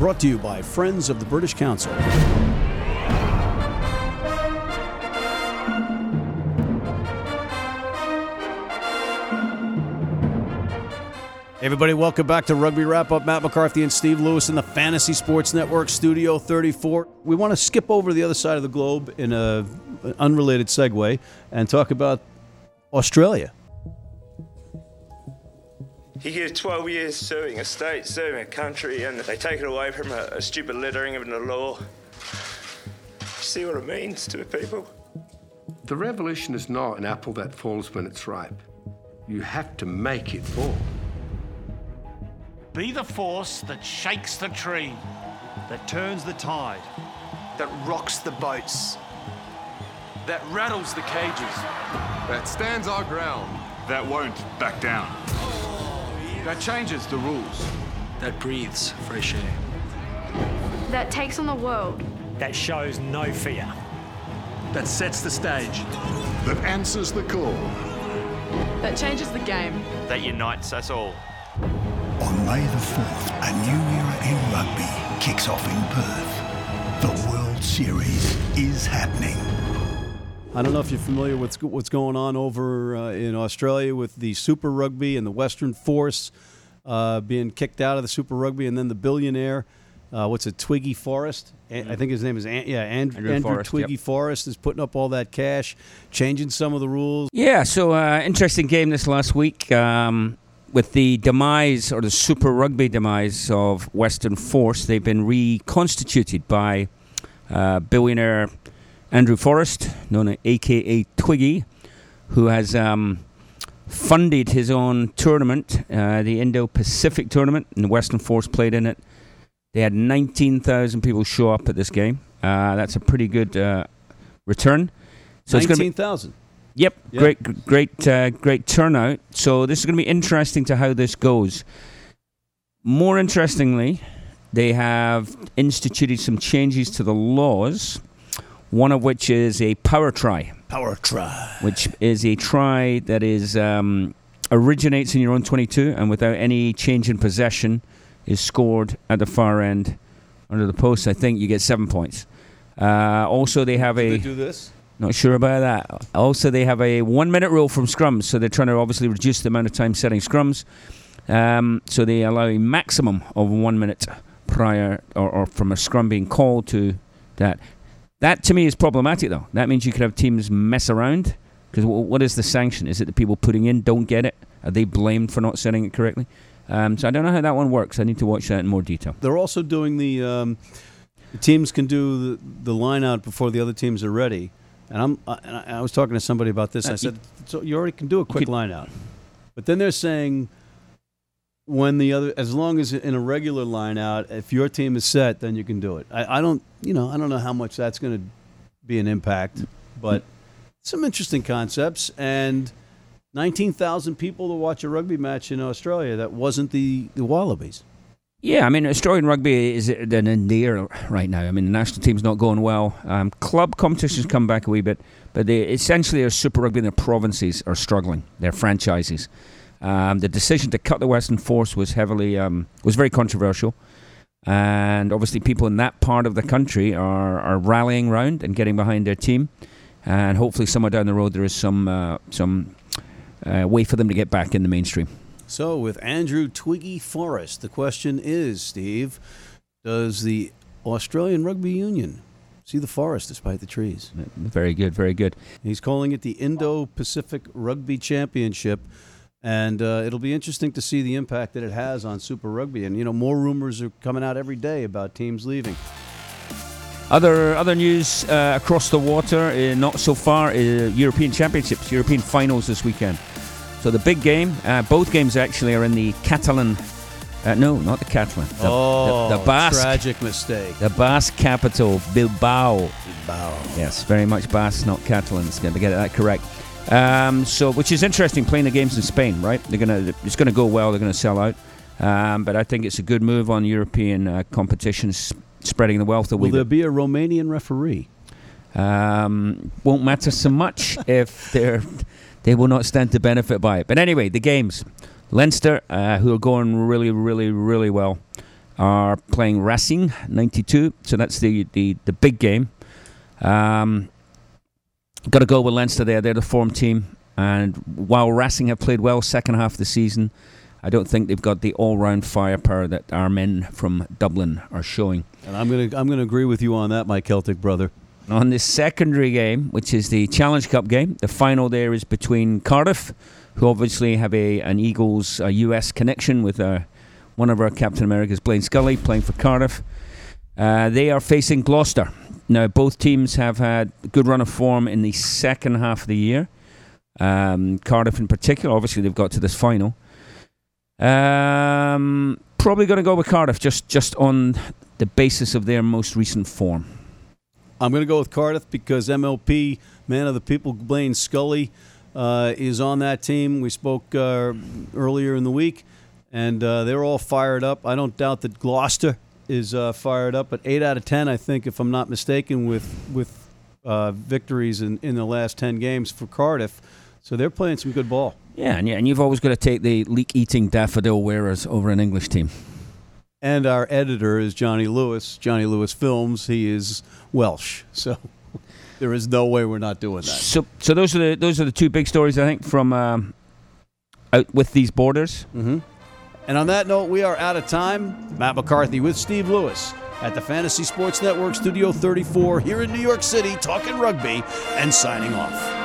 brought to you by Friends of the British Council. Everybody, welcome back to Rugby Wrap Up. Matt McCarthy and Steve Lewis in the Fantasy Sports Network Studio 34. We want to skip over to the other side of the globe in a an unrelated segue and talk about Australia. He gets 12 years serving a state, serving a country, and they take it away from a, a stupid lettering of the law. See what it means to the people? The revolution is not an apple that falls when it's ripe. You have to make it fall. Be the force that shakes the tree, that turns the tide, that rocks the boats, that rattles the cages, that stands our ground, that won't back down, that changes the rules, that breathes fresh air, that takes on the world, that shows no fear, that sets the stage, that answers the call, that changes the game, that unites us all. On May the 4th, a new era in rugby kicks off in Perth. The World Series is happening. I don't know if you're familiar with what's going on over uh, in Australia with the Super Rugby and the Western Force uh, being kicked out of the Super Rugby, and then the billionaire, uh, what's it, Twiggy Forrest? I think his name is An- yeah Andrew, Andrew, Andrew Forrest, Twiggy yep. Forrest is putting up all that cash, changing some of the rules. Yeah, so uh, interesting game this last week. Um, with the demise or the Super Rugby demise of Western Force, they've been reconstituted by uh, billionaire Andrew Forrest, known as AKA Twiggy, who has um, funded his own tournament, uh, the Indo Pacific tournament, and the Western Force played in it. They had 19,000 people show up at this game. Uh, that's a pretty good uh, return. So 19,000. Yep, yep, great, great, uh, great turnout. So this is going to be interesting to how this goes. More interestingly, they have instituted some changes to the laws. One of which is a power try. Power try, which is a try that is um, originates in your own 22 and without any change in possession is scored at the far end under the post. I think you get seven points. Uh, also, they have a. They do this. Not sure about that. Also, they have a one minute rule from scrums, so they're trying to obviously reduce the amount of time setting scrums. Um, so they allow a maximum of one minute prior or, or, from a scrum being called to that. That to me is problematic, though. That means you could have teams mess around. Because w- what is the sanction? Is it the people putting in don't get it? Are they blamed for not setting it correctly? Um, so I don't know how that one works. I need to watch that in more detail. They're also doing the, um, teams can do the, the line out before the other teams are ready. And I'm I, and I was talking to somebody about this. Uh, I said, you- so you already can do a quick could- line out, but then they're saying when the other, as long as in a regular line out, if your team is set, then you can do it. I, I don't, you know, I don't know how much that's going to be an impact, but some interesting concepts and. 19,000 people to watch a rugby match in Australia. That wasn't the, the Wallabies. Yeah, I mean, Australian rugby is in the air right now. I mean, the national team's not going well. Um, club competitions come back a wee bit, but they essentially are Super Rugby in their provinces are struggling. Their franchises. Um, the decision to cut the Western Force was heavily um, was very controversial, and obviously people in that part of the country are are rallying round and getting behind their team, and hopefully somewhere down the road there is some uh, some uh, way for them to get back in the mainstream. So, with Andrew Twiggy Forrest, the question is, Steve, does the Australian Rugby Union see the forest despite the trees? Very good, very good. He's calling it the Indo Pacific Rugby Championship. And uh, it'll be interesting to see the impact that it has on Super Rugby. And, you know, more rumors are coming out every day about teams leaving. Other other news uh, across the water, uh, not so far. Uh, European Championships, European finals this weekend. So the big game, uh, both games actually are in the Catalan. Uh, no, not the Catalan. The, oh, the, the Basque, tragic mistake. the Basque capital, Bilbao. Bilbao. Yes, very much Basque, not Catalan. It's going to get that correct. Um, so, which is interesting, playing the games in Spain, right? They're gonna, it's going to go well. They're going to sell out. Um, but I think it's a good move on European uh, competitions, spreading the wealth Will there bit. be a Romanian referee? Um, won't matter so much if they're they will not stand to benefit by it. But anyway, the games, Leinster, uh, who are going really, really, really well, are playing Racing 92. So that's the, the, the big game. Um, Got to go with Leinster there. They're the form team. And while Racing have played well second half of the season, I don't think they've got the all-round firepower that our men from Dublin are showing. And I'm gonna I'm gonna agree with you on that, my Celtic brother. On this secondary game, which is the Challenge Cup game, the final there is between Cardiff, who obviously have a an Eagles a US connection with uh, one of our Captain America's, Blaine Scully, playing for Cardiff. Uh, they are facing Gloucester. Now, both teams have had a good run of form in the second half of the year. Um, Cardiff, in particular, obviously they've got to this final. Um, probably going to go with Cardiff just just on the basis of their most recent form. I'm going to go with Cardiff because MLP, man of the people, Blaine Scully, uh, is on that team. We spoke uh, earlier in the week, and uh, they're all fired up. I don't doubt that Gloucester is uh, fired up, but eight out of ten, I think, if I'm not mistaken, with with uh, victories in, in the last ten games for Cardiff. So they're playing some good ball. Yeah, and, yeah, and you've always got to take the leek-eating daffodil wearers over an English team. And our editor is Johnny Lewis, Johnny Lewis Films. He is Welsh, so there is no way we're not doing that. So, so those are the those are the two big stories I think from um, out with these borders. Mm-hmm. And on that note, we are out of time. Matt McCarthy with Steve Lewis at the Fantasy Sports Network Studio 34 here in New York City, talking rugby and signing off.